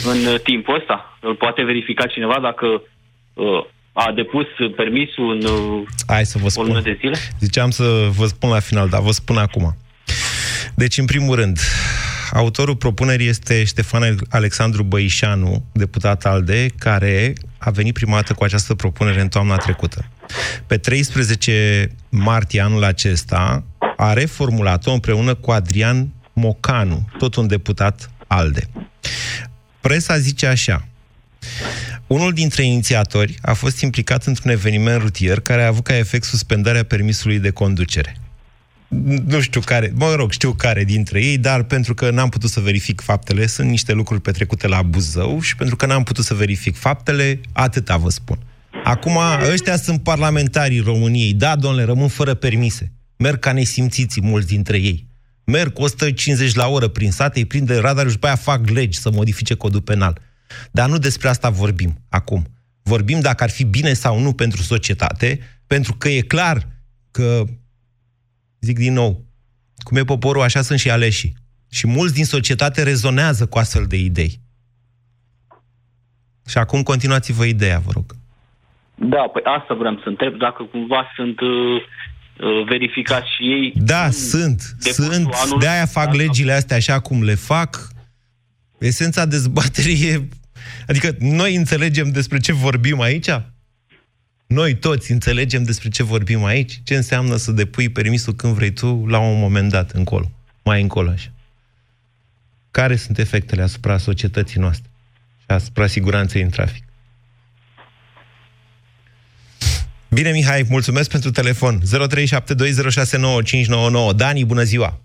În uh, timpul ăsta? Îl poate verifica cineva dacă uh, a depus permisul în uh, Hai să vă o lună spun. de zile? Ziceam să vă spun la final, dar vă spun acum. Deci, în primul rând, autorul propunerii este Ștefan Alexandru Băișanu, deputat ALDE, care a venit prima dată cu această propunere în toamna trecută. Pe 13 martie anul acesta a reformulat-o împreună cu Adrian Mocanu, tot un deputat ALDE. Presa zice așa, unul dintre inițiatori a fost implicat într-un eveniment rutier care a avut ca efect suspendarea permisului de conducere. Nu știu care, mă rog, știu care dintre ei, dar pentru că n-am putut să verific faptele, sunt niște lucruri petrecute la Buzău și pentru că n-am putut să verific faptele, atâta vă spun. Acum, ăștia sunt parlamentarii României. Da, domnule, rămân fără permise. Merg ca nesimțiții mulți dintre ei. Merg cu 150 la oră prin sate, îi prinde radarul și după aia fac legi să modifice codul penal. Dar nu despre asta vorbim acum. Vorbim dacă ar fi bine sau nu pentru societate, pentru că e clar că, zic din nou, cum e poporul, așa sunt și aleșii. Și mulți din societate rezonează cu astfel de idei. Și acum continuați-vă ideea, vă rog. Da, păi asta vreau să întreb, dacă cumva sunt uh, uh, verificați și ei. Da, sunt, sunt. anului. De-aia fac legile astea așa cum le fac. Esența dezbaterii e... Adică noi înțelegem despre ce vorbim aici? Noi toți înțelegem despre ce vorbim aici? Ce înseamnă să depui permisul când vrei tu la un moment dat încolo? Mai încolo așa. Care sunt efectele asupra societății noastre și asupra siguranței în trafic? Bine, Mihai, mulțumesc pentru telefon. 0372069599. Dani, bună ziua!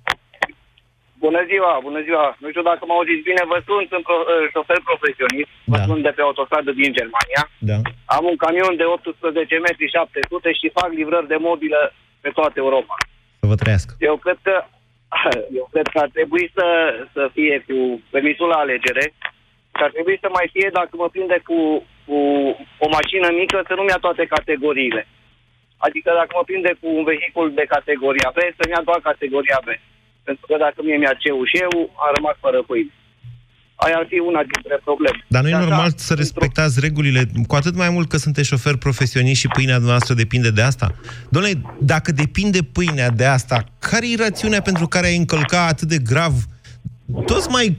Bună ziua, bună ziua. Nu știu dacă mă auziți bine, vă sunt, sunt pro, uh, șofer profesionist, vă Da. sunt de pe autostradă din Germania. Da. Am un camion de 18 metri 700 și fac livrări de mobilă pe toată Europa. Să vă trăiască. Eu cred că eu cred că ar trebui să, să fie cu permisul la alegere și ar trebui să mai fie dacă mă prinde cu, cu o mașină mică să nu-mi ia toate categoriile. Adică dacă mă prinde cu un vehicul de categoria B, să-mi ia doar categoria B. Pentru că dacă mie mi-a ceu și eu, am rămas fără pâine. Aia ar fi una dintre probleme. Dar nu e Și așa, normal să respectați regulile, cu atât mai mult că sunteți șofer profesionist și pâinea noastră depinde de asta. Domnule, dacă depinde pâinea de asta, care e rațiunea pentru care ai încălca atât de grav? Toți mai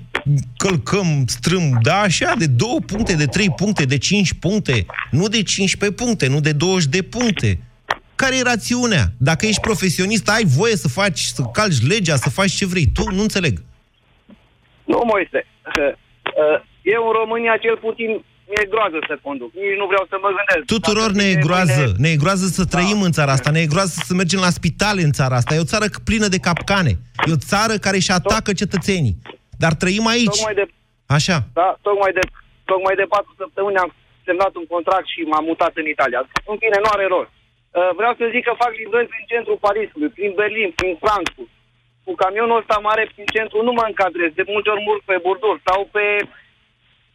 călcăm strâm, da, așa, de două puncte, de trei puncte, de cinci puncte, nu de 15 puncte, nu de 20 de puncte. Care e rațiunea? Dacă ești profesionist, ai voie să faci, să calci legea, să faci ce vrei. Tu nu înțeleg. Nu, Moise. Eu în România cel puțin mi-e groază să conduc. Nici nu vreau să mă gândesc. Tuturor Dacă ne e vine groază. mâine- Ne e groază să trăim în țara asta, ne e groază să mergem la spitale în țara asta. E o țară plină de capcane. E o țară care își atacă cetățenii. Dar trăim aici. Tocmai de, Așa. da, tocmai de, tocmai de patru săptămâni am semnat un contract și m-am mutat în Italia. În fine, nu are rost. Uh, Vreau să zic că fac livrări prin centrul Parisului, prin Berlin, prin Frankfurt. Cu camionul ăsta mare prin centru nu mă încadrez. De multe ori mult pe burduri sau pe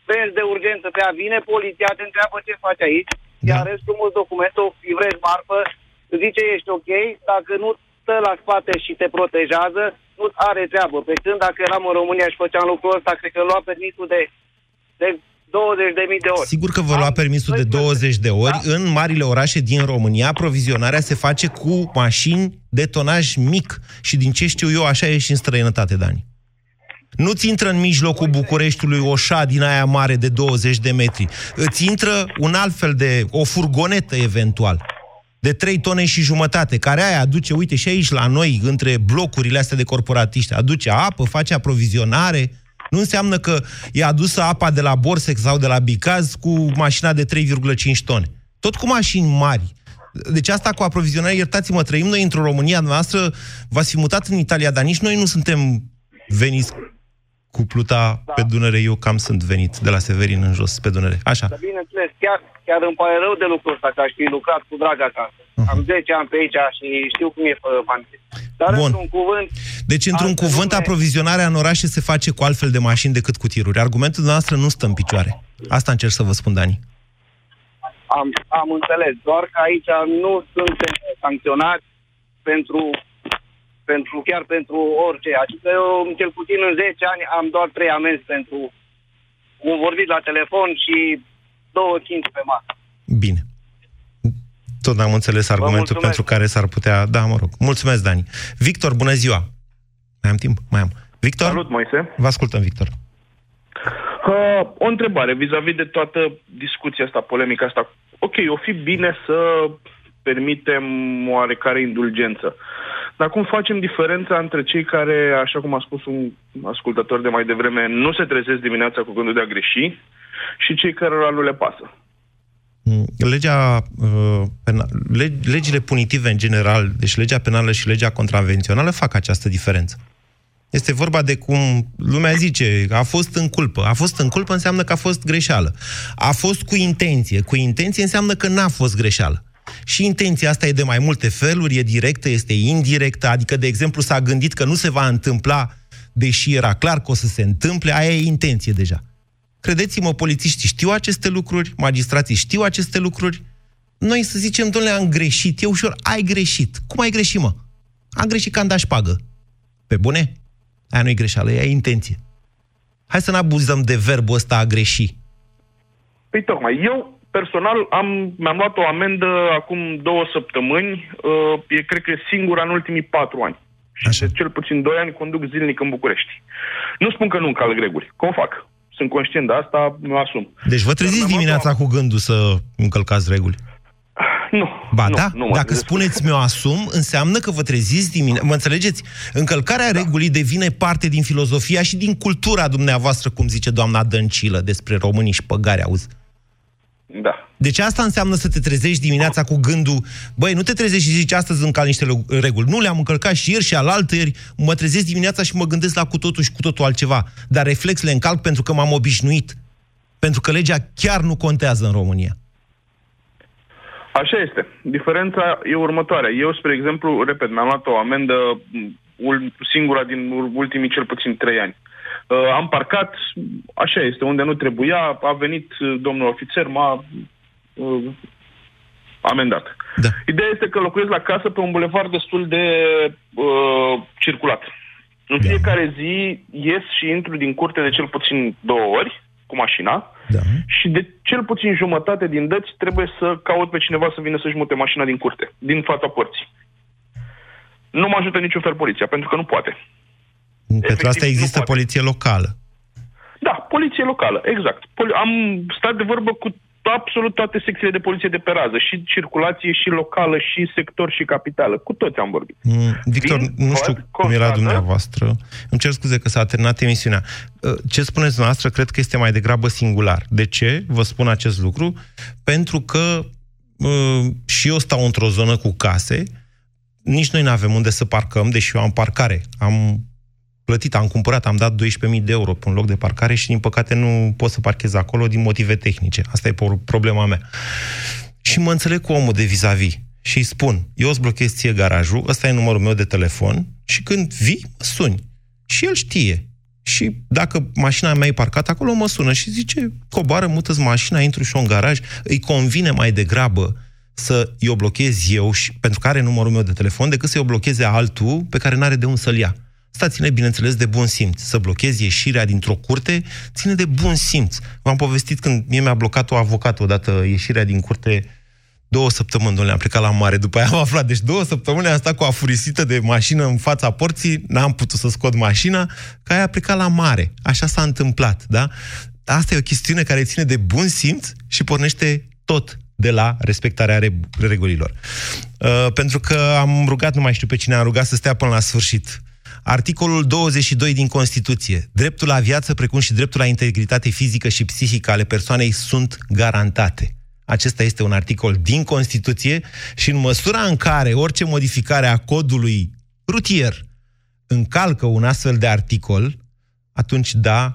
benzi de urgență. Pe a vine poliția, te întreabă ce faci aici. Da. Iar restul mult documentul, livrezi marfă, îți zice ești ok, dacă nu stă la spate și te protejează, nu are treabă. Pe când dacă eram în România și făceam lucrul ăsta, cred că lua permisul de, de 20.000 de ori. Sigur că vă lua permisul de 20 de ori. În marile orașe din România, provizionarea se face cu mașini de tonaj mic. Și din ce știu eu, așa e și în străinătate, Dani. Nu-ți intră în mijlocul Bucureștiului o șa din aia mare de 20 de metri. Îți intră un alt fel de, o furgonetă eventual, de 3 tone și jumătate, care aia aduce, uite, și aici la noi, între blocurile astea de corporatiști, aduce apă, face aprovizionare, Nu înseamnă că e adusă apa de la Borsex sau de la Bicaz cu mașina de 3,5 tone. Tot cu mașini mari. Deci asta cu aprovizionare, iertați-mă, trăim noi într-o România noastră, v-ați fi mutat în Italia, dar nici noi nu suntem veniți cu pluta da. pe Dunăre. Eu cam sunt venit de la Severin în jos pe Dunăre. Așa. Dar bineînțeles, chiar, chiar îmi pare rău de lucrul ăsta, că aș fi lucrat cu drag acasă. Uh-huh. Am 10 ani pe aici și știu cum e fără familie. Dar Bun. într-un cuvânt... Deci, într-un cuvânt, lume... aprovizionarea în orașe se face cu altfel de mașini decât cu tiruri. Argumentul noastră nu stă în picioare. Asta încerc să vă spun, Dani. Am, am înțeles, doar că aici nu suntem sancționați pentru, pentru chiar pentru orice. Adică eu, cel puțin în 10 ani, am doar 3 amenzi pentru un vorbit la telefon și două chinți pe masă. Bine. Tot n-am înțeles argumentul pentru care s-ar putea... Da, mă rog. Mulțumesc, Dani. Victor, bună ziua! Mai am timp? Mai am. Victor? Salut, Moise. Vă ascultăm, Victor. Uh, o întrebare vis-a-vis de toată discuția asta, polemica asta. Ok, o fi bine să permitem oarecare indulgență. Dar cum facem diferența între cei care, așa cum a spus un ascultător de mai devreme, nu se trezesc dimineața cu gândul de a greși și cei care nu le pasă? Legea, uh, pena, legile punitive în general, deci legea penală și legea contravențională fac această diferență. Este vorba de cum lumea zice, a fost în culpă. A fost în culpă înseamnă că a fost greșeală. A fost cu intenție. Cu intenție înseamnă că n-a fost greșeală. Și intenția asta e de mai multe feluri, e directă, este indirectă, adică, de exemplu, s-a gândit că nu se va întâmpla, deși era clar că o să se întâmple, aia e intenție deja. Credeți-mă, polițiștii știu aceste lucruri, magistrații știu aceste lucruri. Noi să zicem, domnule, am greșit, e ușor, ai greșit. Cum ai greșit, mă? Am greșit când aș pagă. Pe bune? Aia nu e greșeală, e intenție. Hai să nu abuzăm de verbul ăsta a greși. Păi tocmai, eu personal am, mi-am luat o amendă acum două săptămâni, uh, e cred că singura în ultimii patru ani. Și Așa. de cel puțin doi ani conduc zilnic în București. Nu spun că nu încalc reguli, cum fac? Sunt conștient de asta, mă asum. Deci vă treziți dimineața cu gândul să încălcați reguli? Nu. Ba nu, da? nu Dacă spuneți mi-o asum, înseamnă că vă treziți dimineața. Mă înțelegeți? Încălcarea da. regulii devine parte din filozofia și din cultura dumneavoastră, cum zice doamna Dăncilă despre românii și păgare, auzi? Da. Deci asta înseamnă să te trezești dimineața cu gândul, băi, nu te trezești și zici astăzi încalc niște reguli. Nu le-am încălcat și ieri și alaltă ieri. Mă trezesc dimineața și mă gândesc la cu totul și cu totul altceva. Dar reflex le încalc pentru că m-am obișnuit. Pentru că legea chiar nu contează în România. Așa este. Diferența e următoarea. Eu, spre exemplu, repet, mi-am luat o amendă singura din ultimii cel puțin trei ani. Uh, am parcat, așa este, unde nu trebuia, a venit uh, domnul ofițer, m-a uh, amendat. Da. Ideea este că locuiesc la casă pe un bulevard destul de uh, circulat. În da. fiecare zi ies și intru din curte de cel puțin două ori cu mașina da. și de cel puțin jumătate din dăți trebuie să caut pe cineva să vină să-și mute mașina din curte, din fața porții. Nu mă ajută niciun fel poliția, pentru că nu poate. Pentru Efectiv, asta există poliție locală. Da, poliție locală, exact. Am stat de vorbă cu absolut toate secțiile de poliție de pe rază, și circulație, și locală, și sector, și capitală. Cu toți am vorbit. Mm, Victor, Vin, nu știu cum constată. era dumneavoastră. Îmi cer scuze că s-a terminat emisiunea. Uh, ce spuneți dumneavoastră, cred că este mai degrabă singular. De ce vă spun acest lucru? Pentru că uh, și eu stau într-o zonă cu case, nici noi nu avem unde să parcăm, deși eu am parcare. Am plătit, am cumpărat, am dat 12.000 de euro pe un loc de parcare și, din păcate, nu pot să parchez acolo din motive tehnice. Asta e problema mea. Și mă înțeleg cu omul de vis-a-vis și îi spun, eu îți blochez ție garajul, ăsta e numărul meu de telefon și când vii, mă suni. Și el știe. Și dacă mașina mea e parcată acolo, mă sună și zice, coboară, mută mașina, intru și în garaj. Îi convine mai degrabă să i-o blochez eu, și, pentru că are numărul meu de telefon, decât să i-o blocheze altul pe care n-are de un să-l ia. Asta ține, bineînțeles, de bun simț. Să blochezi ieșirea dintr-o curte ține de bun simț. V-am povestit când mie mi-a blocat o avocat odată ieșirea din curte două săptămâni, le am plecat la mare, după aia am aflat. Deci două săptămâni am stat cu afurisită de mașină în fața porții, n-am putut să scot mașina, că aia a plecat la mare. Așa s-a întâmplat, da? Asta e o chestiune care ține de bun simț și pornește tot de la respectarea regulilor. Uh, pentru că am rugat, nu mai știu pe cine am rugat să stea până la sfârșit Articolul 22 din Constituție. Dreptul la viață, precum și dreptul la integritate fizică și psihică ale persoanei sunt garantate. Acesta este un articol din Constituție și în măsura în care orice modificare a codului rutier încalcă un astfel de articol, atunci da,